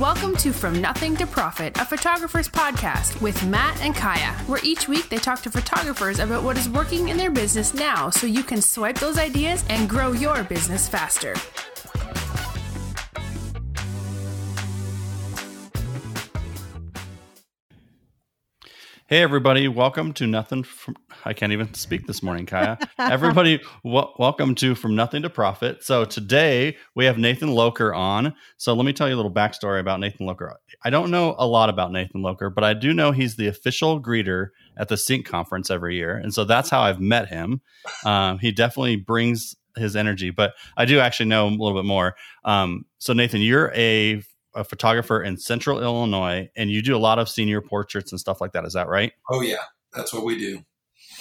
Welcome to From Nothing to Profit, a photographer's podcast with Matt and Kaya, where each week they talk to photographers about what is working in their business now so you can swipe those ideas and grow your business faster. Hey, everybody. Welcome to Nothing from. I can't even speak this morning, Kaya. everybody, w- welcome to From Nothing to Profit. So, today we have Nathan Loker on. So, let me tell you a little backstory about Nathan Loker. I don't know a lot about Nathan Loker, but I do know he's the official greeter at the Sync conference every year. And so that's how I've met him. Um, he definitely brings his energy, but I do actually know him a little bit more. Um, so, Nathan, you're a a photographer in Central Illinois, and you do a lot of senior portraits and stuff like that. Is that right? Oh yeah, that's what we do.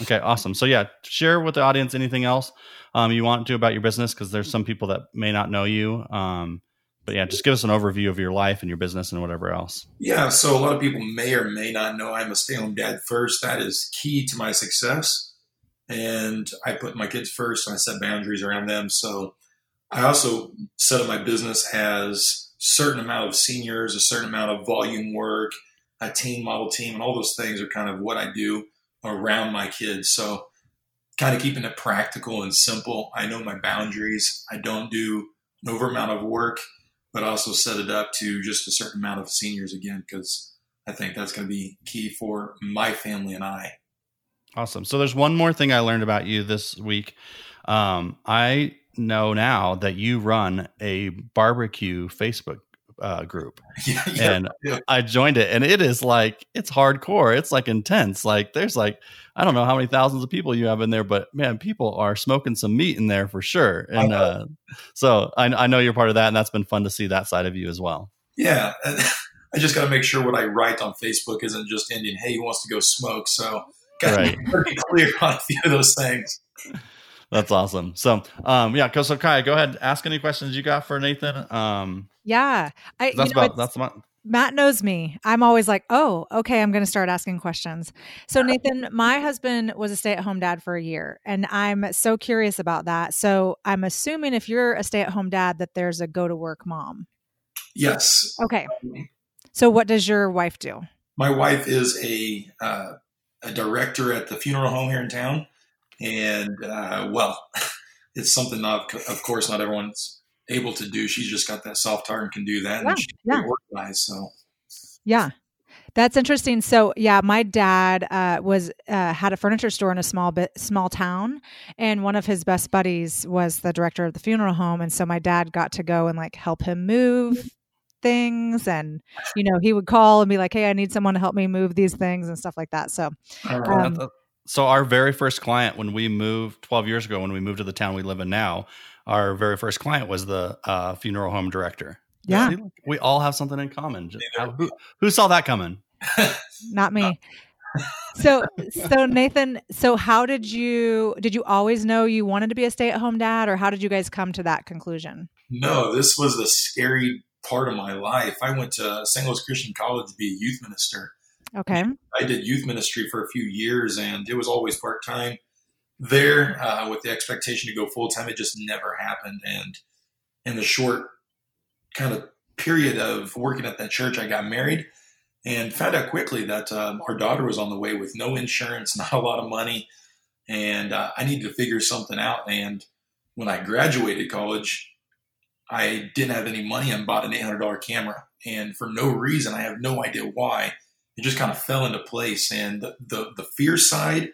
Okay, awesome. So yeah, share with the audience anything else um, you want to about your business because there's some people that may not know you. Um, but yeah, just give us an overview of your life and your business and whatever else. Yeah, so a lot of people may or may not know I'm a stay-at-home dad first. That is key to my success, and I put my kids first and I set boundaries around them. So I also set up my business as certain amount of seniors, a certain amount of volume work, a team model team, and all those things are kind of what I do around my kids. So kind of keeping it practical and simple. I know my boundaries. I don't do an over amount of work, but also set it up to just a certain amount of seniors again, because I think that's going to be key for my family and I. Awesome. So there's one more thing I learned about you this week. Um, I know now that you run a barbecue Facebook uh, group. Yeah, yeah, and yeah. I joined it and it is like it's hardcore. It's like intense. Like there's like I don't know how many thousands of people you have in there, but man, people are smoking some meat in there for sure. And uh, so I, I know you're part of that, and that's been fun to see that side of you as well. Yeah, I just got to make sure what I write on Facebook isn't just ending. Hey, who wants to go smoke? So got to be pretty clear on a few of those things. That's awesome. So, um, yeah, so Kai, go ahead, ask any questions you got for Nathan. Um, yeah, I, that's you know, about that's about. Matt knows me. I'm always like, oh, okay, I'm going to start asking questions. So, Nathan, my husband was a stay at home dad for a year, and I'm so curious about that. So, I'm assuming if you're a stay at home dad, that there's a go to work mom. Yes. Okay. So, what does your wife do? My wife is a uh, a director at the funeral home here in town and uh, well, it's something not, of course, not everyone's able to do. She's just got that soft heart and can do that, yeah, and she's yeah. organized. So, yeah, that's interesting. So, yeah, my dad uh, was uh, had a furniture store in a small bit small town, and one of his best buddies was the director of the funeral home, and so my dad got to go and like help him move things and you know he would call and be like hey i need someone to help me move these things and stuff like that so um, so our very first client when we moved 12 years ago when we moved to the town we live in now our very first client was the uh, funeral home director. Yeah. See, we all have something in common. Who, who saw that coming? Not me. So so nathan so how did you did you always know you wanted to be a stay-at-home dad or how did you guys come to that conclusion? No this was a scary part of my life. I went to st louis christian college to be a youth minister Okay. I did youth ministry for a few years and it was always part time there uh, with the expectation to go full time. It just never happened. And in the short kind of period of working at that church, I got married and found out quickly that um, our daughter was on the way with no insurance, not a lot of money. And uh, I needed to figure something out. And when I graduated college, I didn't have any money and bought an $800 camera. And for no reason, I have no idea why, it just kind of fell into place. And the, the, the fear side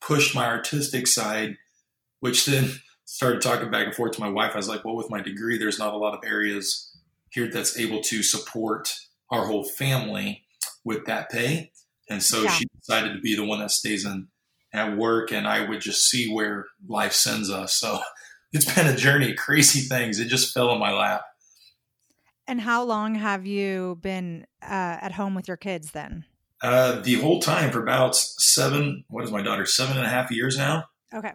pushed my artistic side, which then started talking back and forth to my wife. I was like, well, with my degree, there's not a lot of areas here that's able to support our whole family with that pay. And so yeah. she decided to be the one that stays in at work and I would just see where life sends us. So it's been a journey, of crazy things. It just fell in my lap. And how long have you been uh, at home with your kids then? Uh, the whole time for about seven, what is my daughter, seven and a half years now? Okay.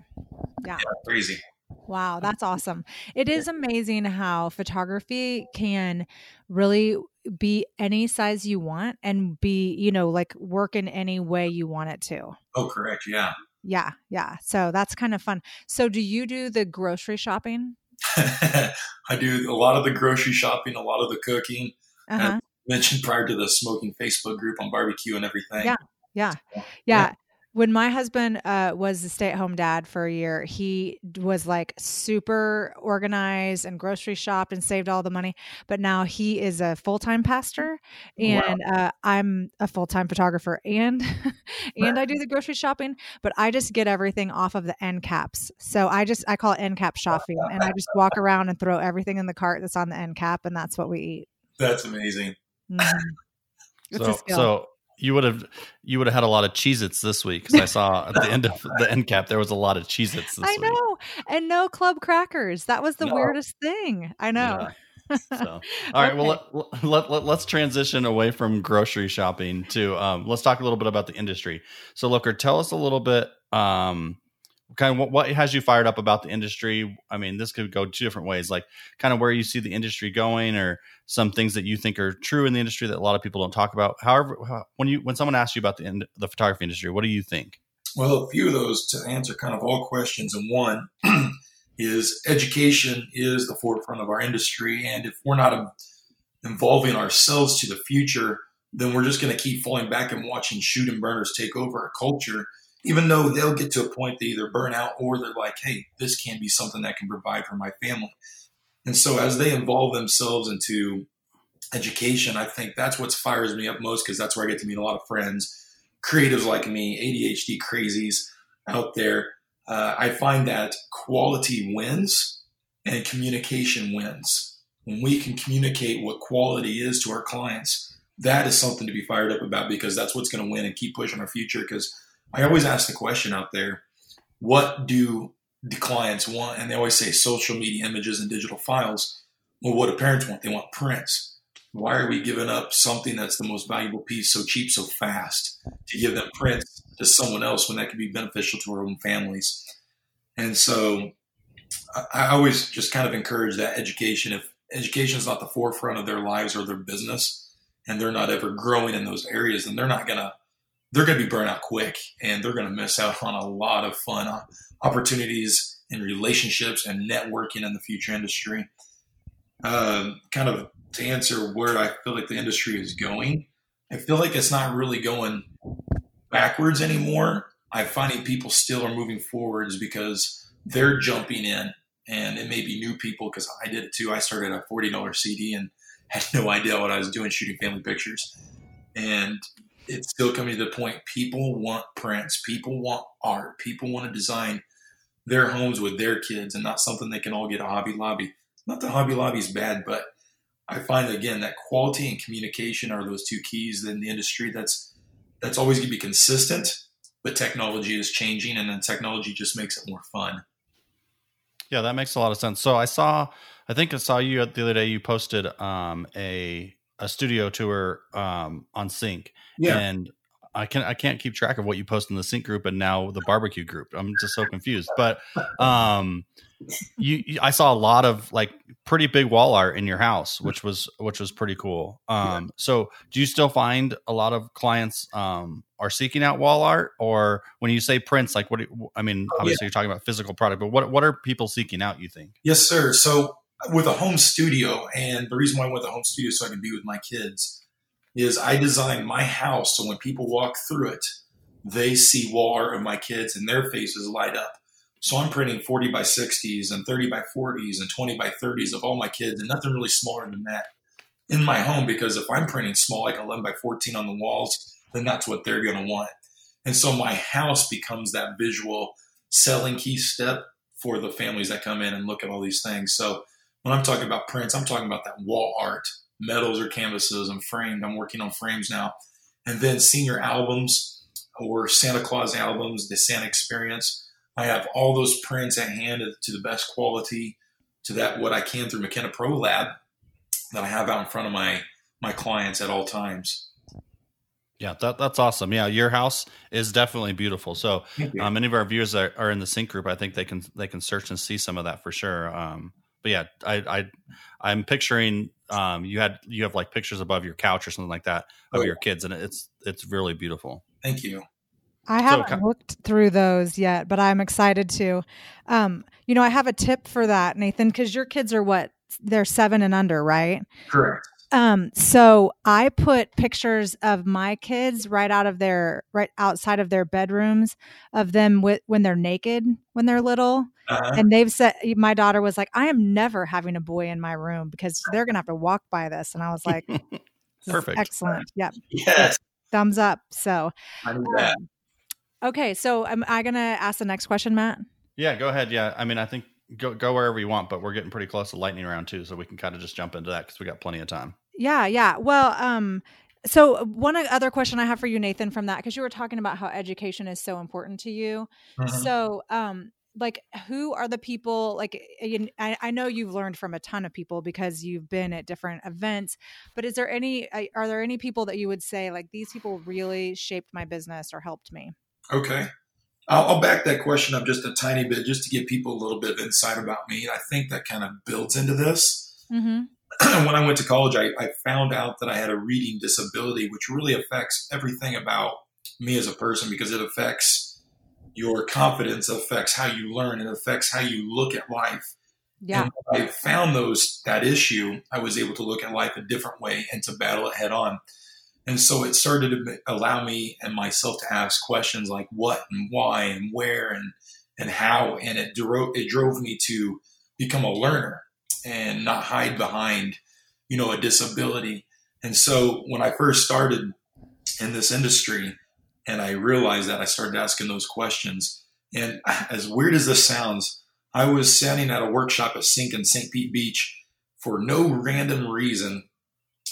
Yeah. yeah crazy. Wow, that's awesome. It is amazing how photography can really be any size you want and be, you know, like work in any way you want it to. Oh, correct. Yeah. Yeah. Yeah. So that's kind of fun. So, do you do the grocery shopping? I do a lot of the grocery shopping, a lot of the cooking. Uh-huh. mentioned prior to the smoking Facebook group on barbecue and everything. Yeah. Yeah. Yeah. Yeah. When my husband uh, was a stay at home dad for a year, he was like super organized and grocery shopped and saved all the money. But now he is a full time pastor, Wow. and uh, I'm a full time photographer, and and I do the grocery shopping. But I just get everything off of the end caps. So I just I call it end cap shopping, and I just walk around and throw everything in the cart that's on the end cap, and that's what we eat. That's amazing. Mhm. It's a So, skill. so you would have you would have had a lot of Cheez-Its this week because I saw at the end of the end cap there was a lot of Cheez-Its this I week. know. And no club crackers. That was the No. weirdest thing. I know. Yeah. So, all right. Well, Okay. let, let, let, us transition away from grocery shopping to um, let's talk a little bit about the industry. So, Loker, tell us a little bit, um, kind of what, what has you fired up about the industry? I mean, this could go two different ways, like kind of where you see the industry going, or some things that you think are true in the industry that a lot of people don't talk about. However, how- when you when someone asks you about the ind- the photography industry, what do you think? Well, a few of those to answer kind of all questions in one is education is the forefront of our industry. And if we're not involving ourselves to the future, then we're just going to keep falling back and watching shoot and burners take over our culture, even though they'll get to a point they either burn out or they're like, hey, this can be something that can provide for my family. And so as they involve themselves into education, I think that's what fires me up most because that's where I get to meet a lot of friends, creatives like me, ADHD crazies out there. Uh, I find that quality wins and communication wins. When we can communicate what quality is to our clients, that is something to be fired up about because that's what's going to win and keep pushing our future. Because I always ask the question out there what do the clients want? And they always say social media images and digital files. Well, what do parents want? They want prints. Why are we giving up something that's the most valuable piece so cheap, so fast to give them prints to someone else when that could be beneficial to our own families? And so I, always just kind of encourage that education. If education is not the forefront of their lives or their business, and they're not ever growing in those areas, then they're not gonna they're gonna be burnt out quick, and they're gonna miss out on a lot of fun uh, opportunities and relationships and networking in the future industry. Um, kind of to answer where I feel like the industry is going, I feel like it's not really going backwards anymore. I'm finding people still are moving forwards because they're jumping in, and it may be new people because I did it too. I started a forty dollars CD and had no idea what I was doing shooting family pictures, and it's still coming to the point. People want prints, people want art, people want to design their homes with their kids, and not something they can all get at Hobby Lobby. Not that Hobby Lobby is bad, but I find again that quality and communication are those two keys in the industry. That's that's always going to be consistent, but technology is changing, and then technology just makes it more fun. Yeah, that makes a lot of sense. So I saw, I think I saw you the other day. You posted um, a a studio tour um, on Sync, Yeah. and I can I can't keep track of what you post in the Sync group and now the barbecue group. I'm just so confused. But um, you, you, I saw a lot of like pretty big wall art in your house, which was which was pretty cool. Um, so do you still find a lot of clients um, are seeking out wall art, or when you say prints, like what? Do you, I mean, obviously you're talking about physical product, but what what are people seeking out? You think? Yes, sir. So with a home studio, and the reason why I went to home studio so I can be with my kids is I designed my house so when people walk through it, they see wall art of my kids and their faces light up. So I'm printing 40 by 60s and 30 by 40s and 20 by 30s of all my kids, and nothing really smaller than that in my home. Because if I'm printing small, like 11 by 14 on the walls, then that's what they're going to want. And so my house becomes that visual selling key step for the families that come in and look at all these things. So when I'm talking about prints, I'm talking about that wall art, metals or canvases and framed. I'm working on frames now. And then senior albums or Santa Claus albums, the Santa experience. I have all those prints at hand to the best quality to that what I can through McKenna Pro Lab that I have out in front of my my clients at all times. Yeah, that, that's awesome. Yeah, your house is definitely beautiful. So, um, many of our viewers are, are in the sync group. I think they can they can search and see some of that for sure. Um, but yeah, I, I I'm picturing um, you had you have like pictures above your couch or something like that of Oh, your kids, and it's it's really beautiful. Thank you. I haven't ki- looked through those yet, but I'm excited to. Um, you know, I have a tip for that, Nathan, because your kids are what? They're seven and under, right? Correct. Um, so I put pictures of my kids right out of their right outside of their bedrooms of them with, when they're naked when they're little. Uh-huh. And they've said my daughter was like, I am never having a boy in my room because they're gonna have to walk by this. And I was like, Perfect. Excellent. Yep. Yes. Thumbs up. So Um, okay, so am I gonna ask the next question, Matt? Yeah, go ahead. Yeah, I mean, I think go go wherever you want, but we're getting pretty close to lightning round too, so we can kind of just jump into that because we got plenty of time. Yeah, yeah. Well, um, so one other question I have for you, Nathan, from that because you were talking about how education is so important to you. Mhm. So, um, like, who are the people? Like, eh, eh, you- I, I know you've learned from a ton of people because you've been at different events. But is there any? Eh, are there any people that you would say like these people really shaped my business or helped me? Okay. I'll, I'll back that question up just a tiny bit, just to give people a little bit of insight about me. I think that kind of builds into this. Mm-hmm. when I went to college, I, I found out that I had a reading disability, which really affects everything about me as a person because it affects your confidence, affects how you learn, and affects how you look at life. Yeah. And I found those that issue, I was able to look at life a different way and to battle it head on. And so it started to allow me and myself to ask questions like what and why and where and and how, and it drove it drove me to become a learner and not hide behind, you know, a disability. And so when I first started in this industry, and I realized that, I started asking those questions. And as weird as this sounds, I was standing at a workshop at Sync in St. Pete Beach for no random reason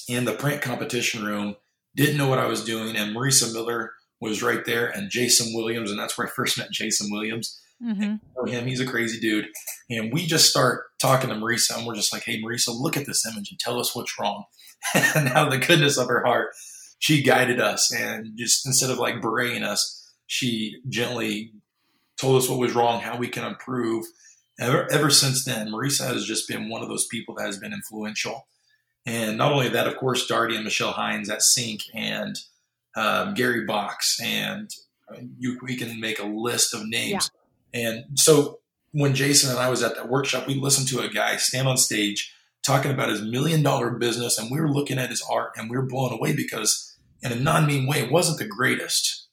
in the print competition room. Didn't know what I was doing, and Marisa Miller was right there, and Jason Williams, and that's where I first met Jason Williams Mm-hmm. know him. He's a crazy dude. And we just start talking to Marisa, and we're just like, hey, Marisa, look at this image and tell us what's wrong. and out of the goodness of her heart, she guided us. And just instead of like berating us, she gently told us what was wrong, how we can improve. Ever, ever since then, Marisa has just been one of those people that has been influential. And not only that, of course, Darty and Michelle Hines at Sync and um, Gary Box, and you, we can make a list of names. And so when Jason and I was at that workshop, we listened to a guy stand on stage talking about his million dollar business, and we were looking at his art and we were blown away because, in a non mean way, wasn't the greatest,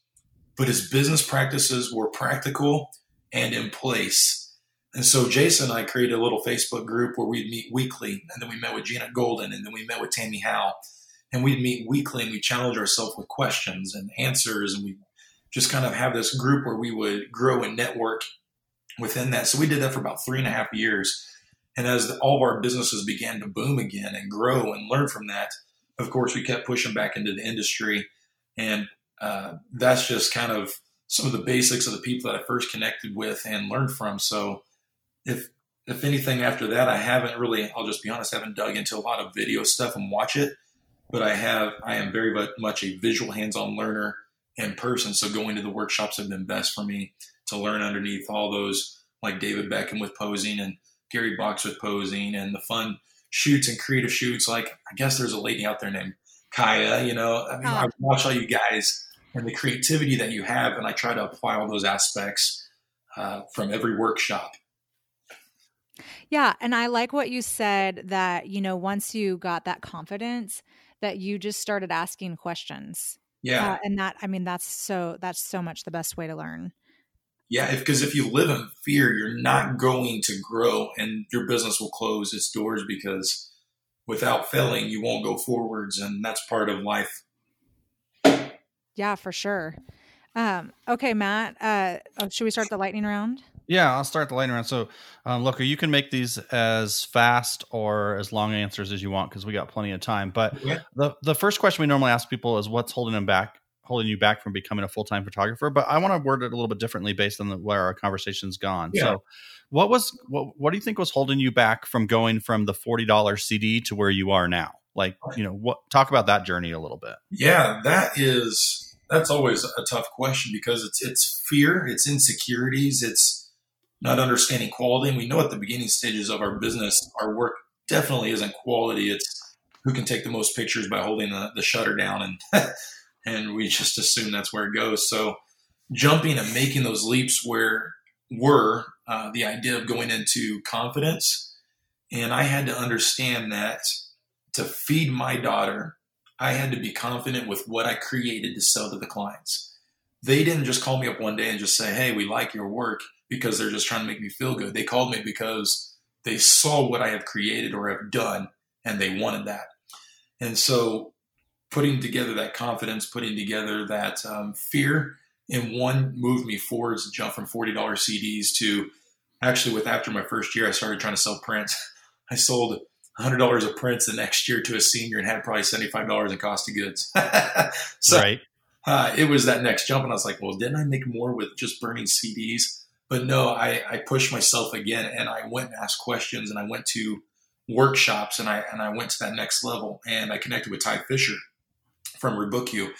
but his business practices were practical and in place. And so Jason and I created a little Facebook group where we'd meet weekly, and then we met with Gina Golden, and then we met with Tammy Howe, and we'd meet weekly and we challenge ourselves with questions and answers, and we just kind of have this group where we would grow and network within that. So we did that for about three and a half years. And as all of our businesses began to boom again and grow and learn from that, of course, we kept pushing back into the industry. And uh, that's just kind of some of the basics of the people that I first connected with and learned from. So if if anything after that, I haven't really, I'll just be honest, I haven't dug into a lot of video stuff and watch it, but I have, I am very much a visual hands-on learner in person. So going to the workshops have been best for me to learn underneath all those, like David Beckham with posing and Gary Box with posing and the fun shoots and creative shoots. Like, I guess there's a lady out there named Kaya, you know, I mean, I watch all you guys and the creativity that you have, and I try to apply all those aspects uh, from every workshop. Yeah, and I like what you said that, you know, once you got that confidence that you just started asking questions. Yeah. Uh, and that I mean that's so that's so much the best way to learn. Yeah, because if, if you live in fear, you're not going to grow and your business will close its doors because without failing, you won't go forwards. And that's part of life. Yeah, for sure. Um, okay, Matt, uh, oh, should we start the lightning round? Yeah, I'll start the lightning round. So, um, look, you can make these as fast or as long answers as you want because we got plenty of time. But Yeah. the the first question we normally ask people is, "What's holding them back? Holding you back from becoming a full time photographer?" But I want to word it a little bit differently based on the, where our conversation's gone. Yeah. So, what was what what do you think was holding you back from going from the forty dollars CD to where you are now? Like, you know, what talk about that journey a little bit. Yeah, that is that's always a tough question because it's it's fear, it's insecurities, it's not understanding quality. And we know at the beginning stages of our business, our work definitely isn't quality. It's who can take the most pictures by holding the, the shutter down, and and we just assume that's where it goes. So jumping and making those leaps where were uh, the idea of going into confidence, and I had to understand that to feed my daughter, I had to be confident with what I created to sell to the clients. They didn't just call me up one day and just say, Hey, we like your work because they're just trying to make me feel good. They called me because they saw what I have created or have done and they wanted that. And so putting together that confidence, putting together that um, fear in one moved me forwards to jump from $40 CDs to actually with after my first year, I started trying to sell prints. I sold $100 of prints the next year to a senior and had probably $75 in cost of goods. so right. uh, it was that next jump. And I was like, well, didn't I make more with just burning CDs? But no, I, I pushed myself again and I went and asked questions and I went to workshops and I, and I went to that next level and I connected with Ty Fisher from Rebook You.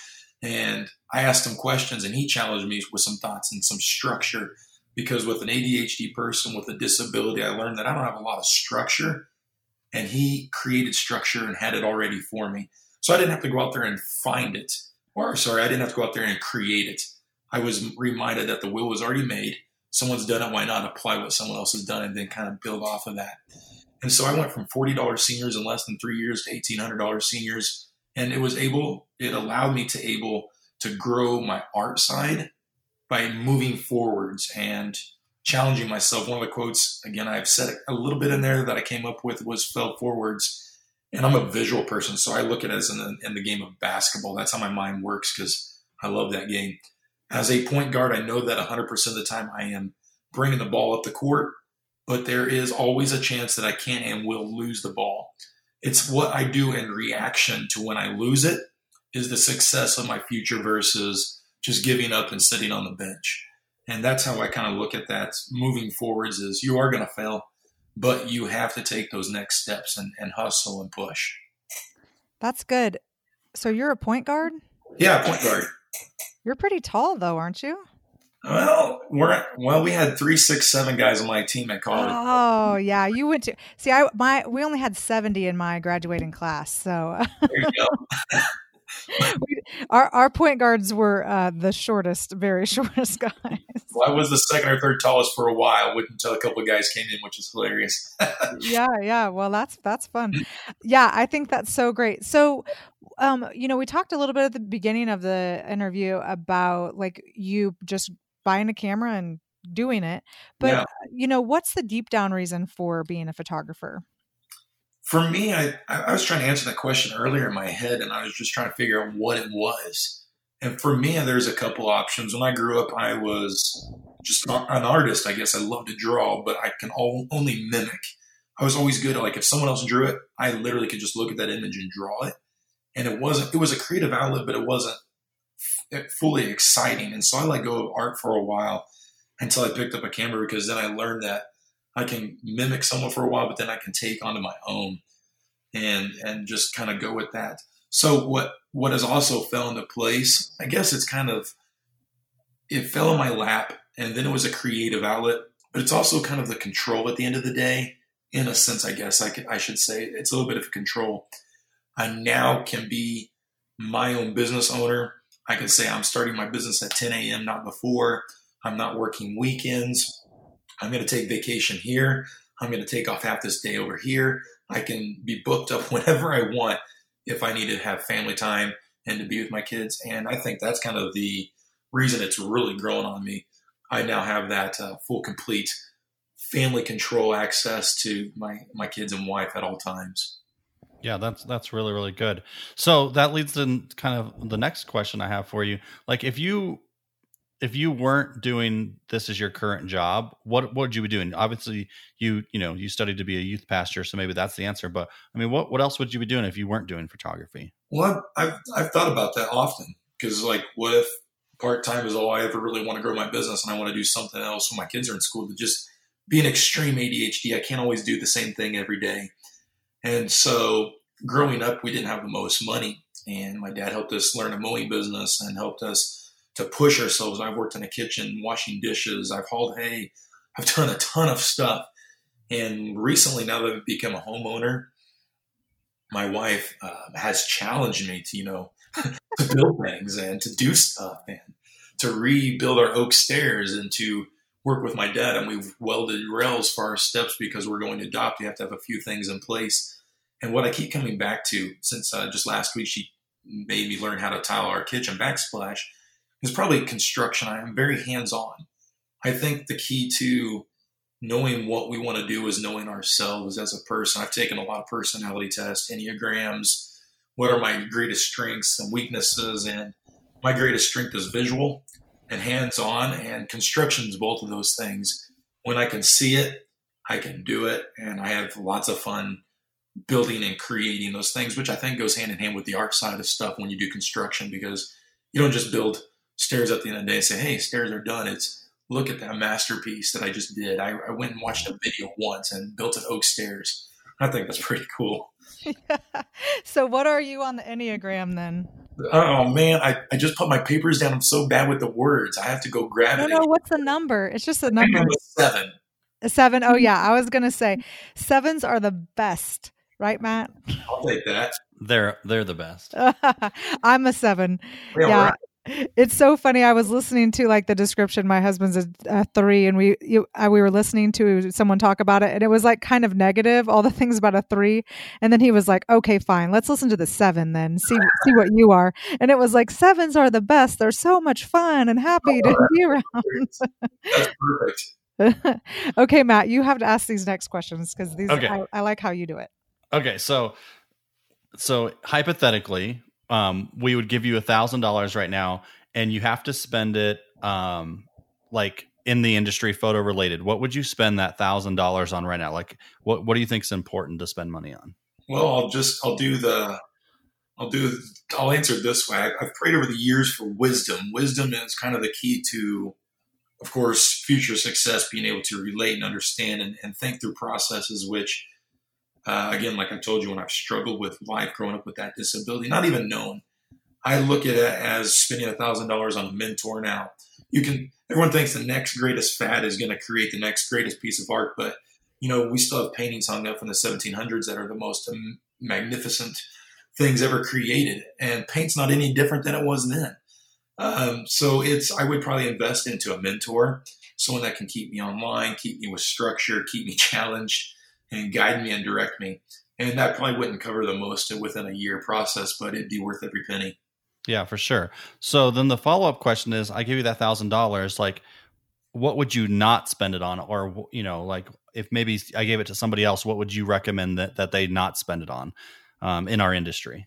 And I asked him questions and he challenged me with some thoughts and some structure because with an ADHD person with a disability, I learned that I don't have a lot of structure and he created structure and had it already for me. So I didn't have to go out there and find it, or sorry, I didn't have to go out there and create it. I was reminded that the will was already made. Someone's done it. Why not apply what someone else has done and then kind of build off of that? And so I went from $40 seniors in less than three years to $1,800 seniors. And it was able, it allowed me to able to grow my art side by moving forwards and challenging myself. One of the quotes, again, I've said a little bit in there that I came up with was fell forwards. And I'm a visual person, so I look at it as in, in the game of basketball. That's how my mind works because I love that game. As a point guard, I know that 100% of the time I am bringing the ball up the court, but there is always a chance that I can and will lose the ball. It's what I do in reaction to when I lose it is the success of my future versus just giving up and sitting on the bench. And that's how I kind of look at that moving forwards is you are going to fail, but you have to take those next steps and, and hustle and push. That's good. So you're a point guard? Yeah, point guard. You're pretty tall though, aren't you? Well, we're well. We had three, six, seven guys on my team at college. Oh yeah, you went to see. I my we only had seventy in my graduating class. So there you go. we, our our point guards were uh, the shortest, very shortest guys. Well, I was the second or third tallest for a while, until a couple of guys came in, which is hilarious. yeah, yeah. Well, that's that's fun. Yeah, I think that's so great. So, um, you know, we talked a little bit at the beginning of the interview about like you just buying a camera and doing it, but yeah. Uh, you know, what's the deep down reason for being a photographer? for me, I, I was trying to answer that question earlier in my head, and I was just trying to figure out what it was. And for me, there's a couple options. When I grew up, I was just an artist. I guess I love to draw, but I can only mimic. I was always good at like if someone else drew it, I literally could just look at that image and draw it. And it wasn't. It was a creative outlet, but it wasn't fully exciting. And so I let go of art for a while until I picked up a camera because then I learned that I can mimic someone for a while, but then I can take onto my own and and just kind of go with that. So what what has also fell into place, I guess it's kind of it fell in my lap and then it was a creative outlet, but it's also kind of the control at the end of the day. In a sense, I guess I could, I should say it's a little bit of control. I now can be my own business owner. I can say I'm starting my business at 10 a.m., not before. I'm not working weekends. I'm going to take vacation here. I'm going to take off half this day over here. I can be booked up whenever I want if I need to have family time and to be with my kids. And I think that's kind of the reason it's really growing on me. I now have that uh, full, complete family control access to my my kids and wife at all times. Yeah, that's that's really really good. So that leads to kind of the next question I have for you. Like, if you if you weren't doing this as your current job, what what would you be doing? Obviously, you you know you studied to be a youth pastor, so maybe that's the answer. But I mean, what what else would you be doing if you weren't doing photography? Well, I've I've, thought about that often because like, what if part time is all I ever really want to grow my business, and I want to do something else when my kids are in school to just be an extreme ADHD. I can't always do the same thing every day, and so growing up, we didn't have the most money, and my dad helped us learn a mowing business and helped us to push ourselves. I've worked in a kitchen washing dishes. I've hauled hay. I've done a ton of stuff. And recently, now that I've become a homeowner, my wife uh, has challenged me to, you know, to build things and to do stuff and to rebuild our oak stairs and to work with my dad. And we've welded rails for our steps because we're going to adopt. You have to have a few things in place. And what I keep coming back to since uh, just last week, she made me learn how to tile our kitchen backsplash is probably construction. I am very hands on. I think the key to knowing what we want to do is knowing ourselves as a person. I've taken a lot of personality tests, enneagrams. What are my greatest strengths and weaknesses? And my greatest strength is visual and hands on, and construction is both of those things. When I can see it, I can do it, and I have lots of fun building and creating those things, which I think goes hand in hand with the art side of stuff when you do construction because you don't just build stairs at the end of the day and say, hey, stairs are done. It's look at that masterpiece that I just did. I, I went and watched a video once and built an oak stairs. I think that's pretty cool. so, what are you on the Enneagram then? Oh man, I, I just put my papers down. I'm so bad with the words. I have to go grab no, it. No, no what's the number? It's just a number. seven. A seven. Oh yeah, I was gonna say sevens are the best, right, Matt? I'll take that. They're they're the best. I'm a seven. Yeah, yeah it's so funny. I was listening to like the description. My husband's a, a three, and we you, uh, we were listening to someone talk about it, and it was like kind of negative, all the things about a three. And then he was like, "Okay, fine, let's listen to the seven then. See see what you are." And it was like sevens are the best. They're so much fun and happy oh, to be around. That's perfect. okay, Matt, you have to ask these next questions because these okay. I, I like how you do it. Okay, so so hypothetically, um, we would give you a thousand dollars right now, and you have to spend it um, like in the industry photo related. What would you spend that thousand dollars on right now? Like, what what do you think is important to spend money on? Well, I'll just I'll do the I'll do I'll answer this way. I've prayed over the years for wisdom. Wisdom is kind of the key to, of course, future success. Being able to relate and understand and, and think through processes which uh, again, like I told you, when I've struggled with life growing up with that disability, not even known, I look at it as spending a thousand dollars on a mentor now. You can. Everyone thinks the next greatest fad is going to create the next greatest piece of art, but you know we still have paintings hung up from the 1700s that are the most magnificent things ever created, and paint's not any different than it was then. Um, so it's I would probably invest into a mentor, someone that can keep me online, keep me with structure, keep me challenged, and guide me and direct me. And that probably wouldn't cover the most within a year process, but it'd be worth every penny. Yeah, for sure. So then the follow up question is I give you that thousand dollars, like what would you not spend it on? Or, you know, like if maybe I gave it to somebody else, what would you recommend that, that they not spend it on um, in our industry?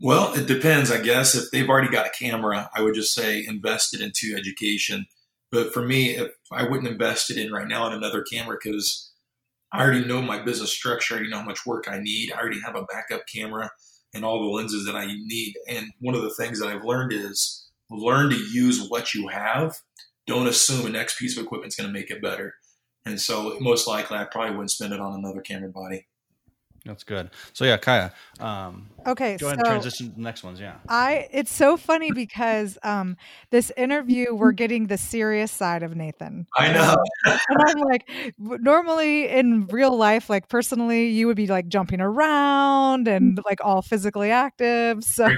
Well, it depends, I guess. If they've already got a camera, I would just say invest it into education. But for me, if I wouldn't invest it in right now in another camera because I already know my business structure. I already know how much work I need. I already have a backup camera and all the lenses that I need. And one of the things that I've learned is learn to use what you have. Don't assume a next piece of equipment is going to make it better. And so, most likely, I probably wouldn't spend it on another camera body. That's good. So yeah, Kaya. Um, okay, go ahead so and transition to the next ones. Yeah, I. It's so funny because um, this interview we're getting the serious side of Nathan. I know, and I'm like, normally in real life, like personally, you would be like jumping around and like all physically active. So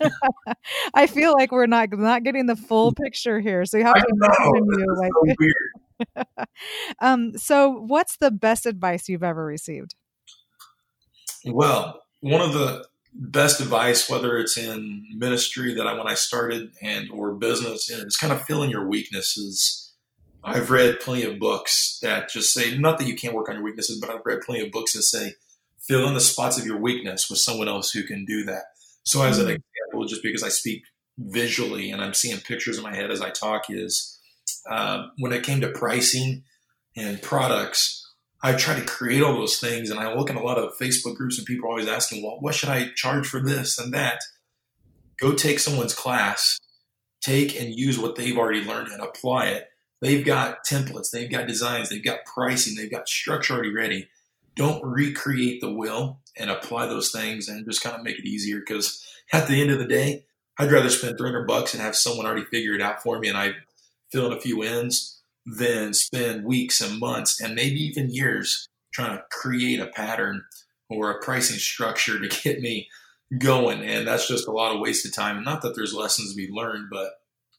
I feel like we're not not getting the full picture here. So you have to imagine like. So weird. um. So, what's the best advice you've ever received? Well, one of the best advice, whether it's in ministry that I when I started and or business, is kind of filling your weaknesses. I've read plenty of books that just say not that you can't work on your weaknesses, but I've read plenty of books that say fill in the spots of your weakness with someone else who can do that. So as an mm-hmm. example, just because I speak visually and I'm seeing pictures in my head as I talk, is uh, when it came to pricing and products I try to create all those things, and I look in a lot of Facebook groups, and people are always asking, "Well, what should I charge for this and that?" Go take someone's class, take and use what they've already learned and apply it. They've got templates, they've got designs, they've got pricing, they've got structure already ready. Don't recreate the wheel and apply those things, and just kind of make it easier. Because at the end of the day, I'd rather spend 300 bucks and have someone already figure it out for me, and I fill in a few ends than spend weeks and months and maybe even years trying to create a pattern or a pricing structure to get me going. And that's just a lot of wasted time. And not that there's lessons to be learned, but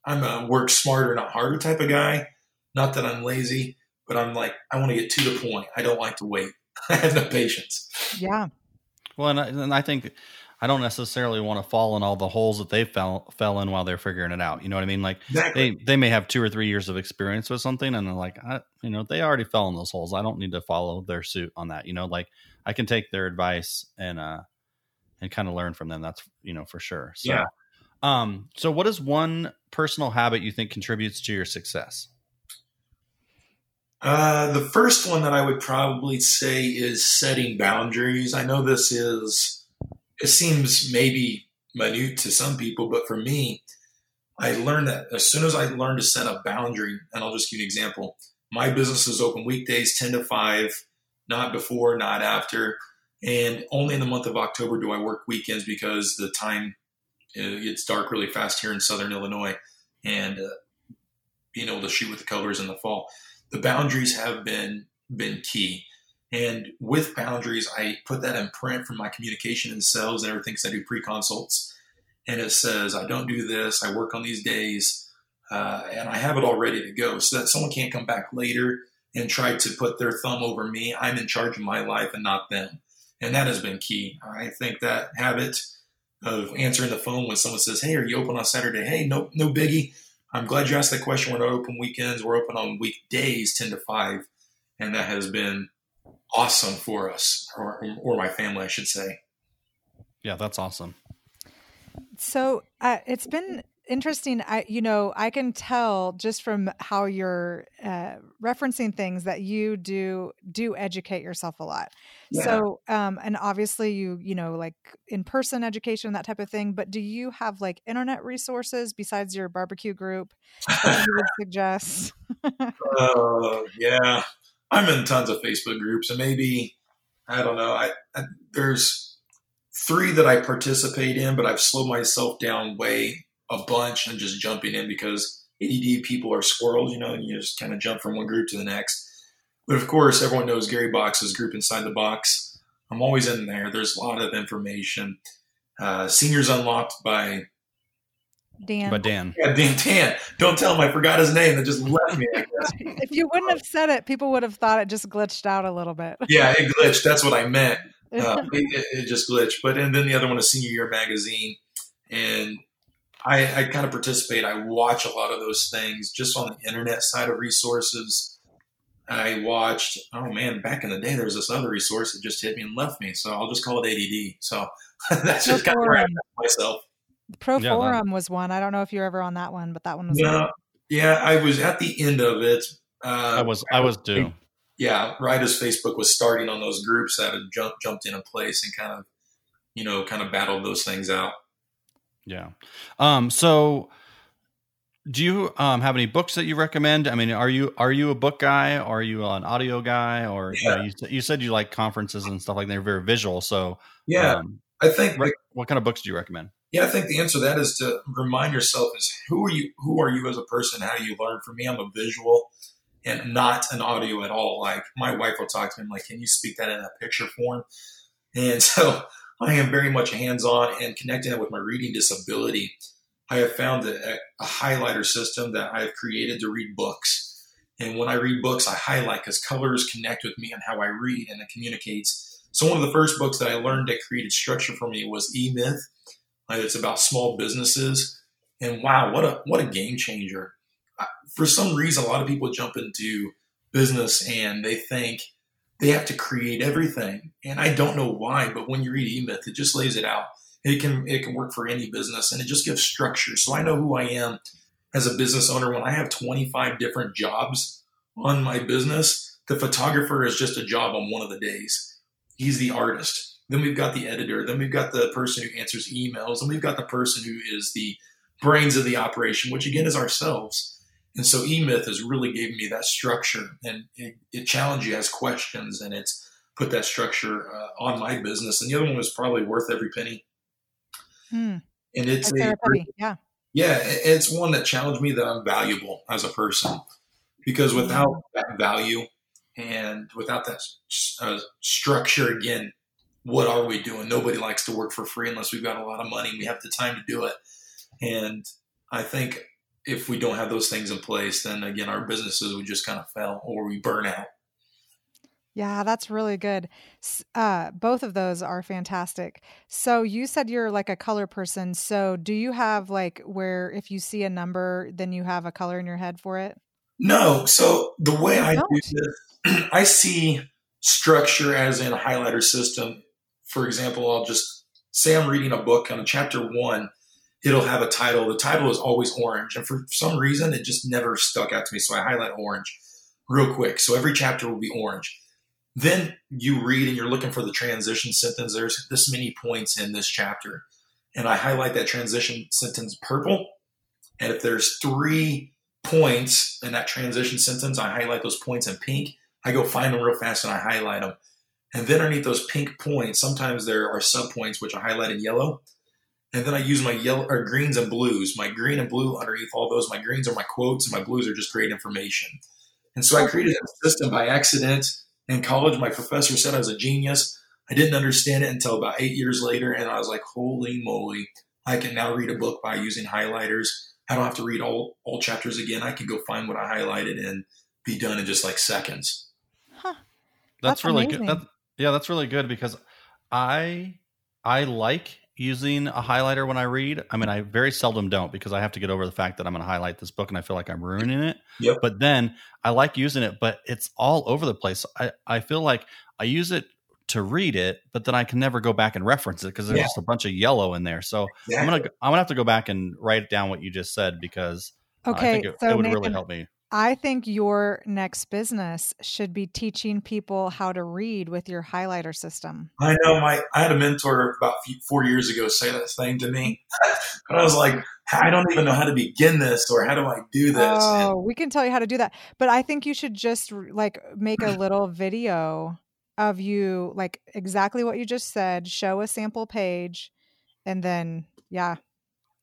I'm a work smarter, not harder type of guy. Not that I'm lazy, but I'm like, I want to get to the point. I don't like to wait. I have no patience. Yeah. Well, and I, and I think I don't necessarily want to fall in all the holes that they fell fell in while they're figuring it out. You know what I mean? Like Exactly. they they may have two or three years of experience with something, and they're like, I, you know, they already fell in those holes. I don't need to follow their suit on that. You know, like I can take their advice and uh and kind of learn from them. That's you know for sure. So, Yeah. Um. So, what is one personal habit you think contributes to your success? Uh, the first one that I would probably say is setting boundaries. I know this is, it seems maybe minute to some people, but for me, I learned that as soon as I learned to set a boundary, and I'll just give you an example. My business is open weekdays 10 to 5, not before, not after. And only in the month of October do I work weekends because the time uh, gets dark really fast here in Southern Illinois. And uh, being able to shoot with the colors in the fall the boundaries have been been key. And with boundaries, I put that in print from my communication and sales and everything because I do pre consults. And it says, I don't do this, I work on these days, uh, and I have it all ready to go so that someone can't come back later and try to put their thumb over me. I'm in charge of my life and not them. And that has been key. I think that habit of answering the phone when someone says, Hey, are you open on Saturday? Hey, no, no biggie. I'm glad you asked that question. We're not open weekends. We're open on weekdays, 10 to 5. And that has been awesome for us, or, or my family, I should say. Yeah, that's awesome. So uh, it's been interesting. I, you know, I can tell just from how you're uh, referencing things that you do do educate yourself a lot. Yeah. So, um, and obviously you, you know, like in person education, that type of thing. But do you have like internet resources besides your barbecue group that you would suggest? Uh, yeah, I'm in tons of Facebook groups, and maybe I don't know. I, I there's three that I participate in, but I've slowed myself down way a bunch and just jumping in because ADD people are squirrels, you know, and you just kind of jump from one group to the next. But of course, everyone knows Gary Box's group inside the box. I'm always in there. There's a lot of information. Uh, Seniors Unlocked by Dan, But Dan, yeah, Dan Tan. Don't tell him I forgot his name. That just left me. If you wouldn't have said it, people would have thought it just glitched out a little bit. Yeah, it glitched. That's what I meant. Uh, it, it just glitched. But and then the other one is Senior Year Magazine, and I, I kind of participate. I watch a lot of those things just on the internet side of resources. I watched. Oh man, back in the day, there was this other resource that just hit me and left me. So I'll just call it ADD. So that's just kind of where I'm myself. Pro Yeah, that- Forum was one. I don't know if you're ever on that one, but that one was. Yeah, yeah. I was at the end of it. Uh, I was I was due. yeah, right as Facebook was starting on those groups that had jumped jumped into place and kind of, you know, kind of battled those things out. Yeah. Um, so do you um, have any books that you recommend? I mean, are you are you a book guy? Or are you an audio guy? Or you, know, you, you said you like conferences and stuff like that. They're very visual. So Yeah, um, I think re- what kind of books do you recommend? yeah, I think the answer to that is to remind yourself is who are you who are you as a person? How do you learn? For me, I'm a visual and not an audio at all. Like my wife will talk to me, I'm like, can you speak that in a picture form? And so I am very much hands on and connecting it with my reading disability. I have found a, a highlighter system that I have created to read books. And when I read books, I highlight because colors connect with me and how I read and it communicates. So one of the first books that I learned that created structure for me was E Myth. It's about small businesses. And wow, what a what a game changer. For some reason, a lot of people jump into business and they think they have to create everything. And I don't know why, but when you read E Myth, it just lays it out. It can it can work for any business and it just gives structure. So I know who I am as a business owner when I have 25 different jobs on my business. The photographer is just a job on one of the days. He's the artist. Then we've got the editor. Then we've got the person who answers emails. And we've got the person who is the brains of the operation, which again is ourselves. And so eMyth has really given me that structure and it, it challenged you as questions and it's put that structure uh, on my business. And the other one was probably worth every penny. Hmm. And it's a. Yeah. yeah, it's one that challenged me that I'm valuable as a person because without that value and without that uh, structure, again, what are we doing? Nobody likes to work for free unless we've got a lot of money. and We have the time to do it. And I think if we don't have those things in place, then again, our businesses would just kind of fail or we burn out. Yeah, that's really good. Uh, both of those are fantastic. So you said you're like a color person. So do you have like where if you see a number, then you have a color in your head for it? No. So the way I do this, I see structure as in a highlighter system. For example, I'll just say I'm reading a book on chapter one. It'll have a title. The title is always orange, and for some reason, it just never stuck out to me. So I highlight orange real quick. So every chapter will be orange then you read and you're looking for the transition sentence. There's this many points in this chapter. And I highlight that transition sentence purple. And if there's three points in that transition sentence, I highlight those points in pink. I go find them real fast and I highlight them. And then underneath those pink points, sometimes there are sub points which I highlight in yellow. And then I use my yellow or greens and blues. My green and blue underneath all those. My greens are my quotes, and my blues are just great information. And so I oh. created a system by accident in college, my professor said I was a genius. I didn't understand it until about eight years later, and I was like, holy moly, I can now read a book by using highlighters. I don't have to read all, all chapters again. I can go find what I highlighted and be done in just like seconds. Huh. That's, that's really amazing. good. That, yeah, that's really good because I I like using a highlighter when I read. I mean, I very seldom don't because I have to get over the fact that I'm going to highlight this book and I feel like I'm ruining it. Yep. But then I like using it, but it's all over the place. I, I feel like I use it to read it, but then I can never go back and reference it because there's yeah. just a bunch of yellow in there. So exactly. I'm gonna I'm gonna have to go back and write down what you just said because okay, uh, I think it, so it would Nathan, really help me. I think your next business should be teaching people how to read with your highlighter system. I know my I had a mentor about four years ago say that thing to me, and I was like, I don't even know how to begin this or how do I do this. Oh, and, we can tell you how to do that, but I think you should just like make a little video of you, like exactly what you just said. Show a sample page, and then yeah,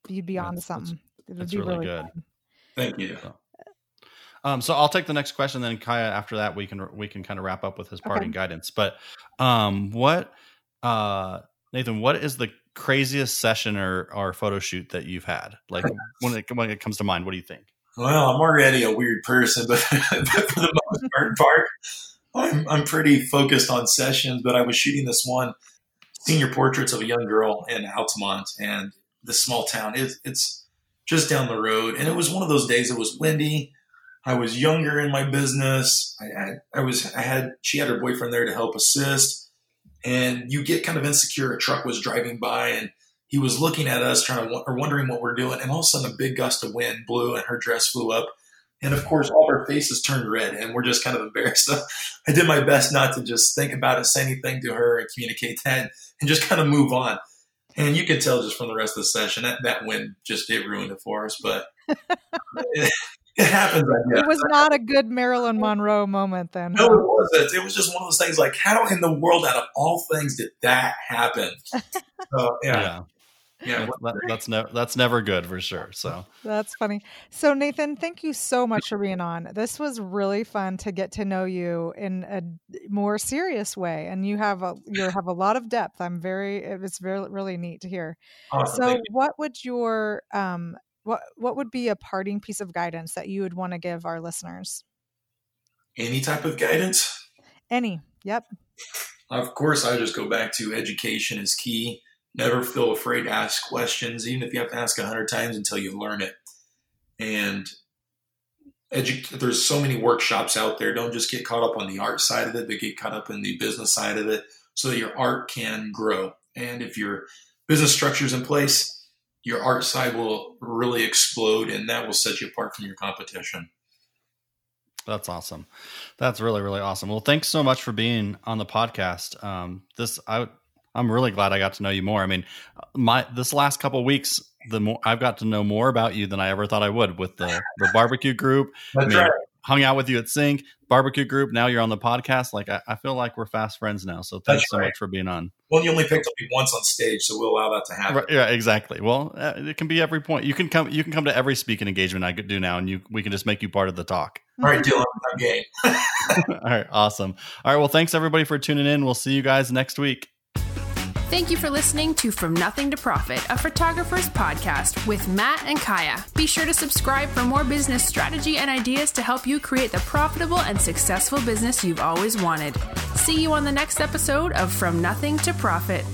you'd be on to something. It would that's be really, really good. Fun. Thank you. Um, so I'll take the next question, then Kaya. After that, we can we can kind of wrap up with his parting okay. guidance. But um, what, uh, Nathan? What is the craziest session or or photo shoot that you've had? Like when it when it comes to mind, what do you think? Well, I'm already a weird person, but, but for the most part, part, I'm I'm pretty focused on sessions. But I was shooting this one senior portraits of a young girl in Altamont, and this small town. It, it's just down the road, and it was one of those days. It was windy I was younger in my business. I, I, I, was, I had, she had her boyfriend there to help assist. And you get kind of insecure. A truck was driving by and he was looking at us, trying to, or wondering what we're doing. And all of a sudden, a big gust of wind blew and her dress flew up. And of course, all of our faces turned red and we're just kind of embarrassed. So I did my best not to just think about it, say anything to her and communicate that and just kind of move on. And you can tell just from the rest of the session that that win just did ruin it for us. But it happens. It was not a good Marilyn Monroe moment then. No, it wasn't. It was just one of those things like, how in the world, out of all things, did that happen? So, yeah. yeah. Yeah, that, that's never that's never good for sure. So that's funny. So Nathan, thank you so much for being on. This was really fun to get to know you in a more serious way, and you have a you have a lot of depth. I'm very it was very really neat to hear. Awesome, so, what would your um what what would be a parting piece of guidance that you would want to give our listeners? Any type of guidance? Any. Yep. Of course, I just go back to education is key. Never feel afraid to ask questions, even if you have to ask a hundred times until you learn it. And edu- there's so many workshops out there. Don't just get caught up on the art side of it, but get caught up in the business side of it so that your art can grow. And if your business structure is in place, your art side will really explode and that will set you apart from your competition. That's awesome. That's really really awesome. Well, thanks so much for being on the podcast. Um, this I I'm really glad I got to know you more. I mean, my this last couple weeks, the more I've got to know more about you than I ever thought I would with the the barbecue group. That's I mean, right hung out with you at Sync barbecue group. Now you're on the podcast. Like I, I feel like we're fast friends now. So thanks That's so right. much for being on. Well, you only picked up me once on stage, so we'll allow that to happen. Right, yeah, exactly. Well, uh, it can be every point. You can come. You can come to every speaking engagement I could do now, and you we can just make you part of the talk. All right, Dylan, I'm game. All right, awesome. All right, well, thanks everybody for tuning in. We'll see you guys next week. Thank you for listening to From Nothing to Profit, a photographer's podcast with Matt and Kaya. Be sure to subscribe for more business strategy and ideas to help you create the profitable and successful business you've always wanted. See you on the next episode of From Nothing to Profit.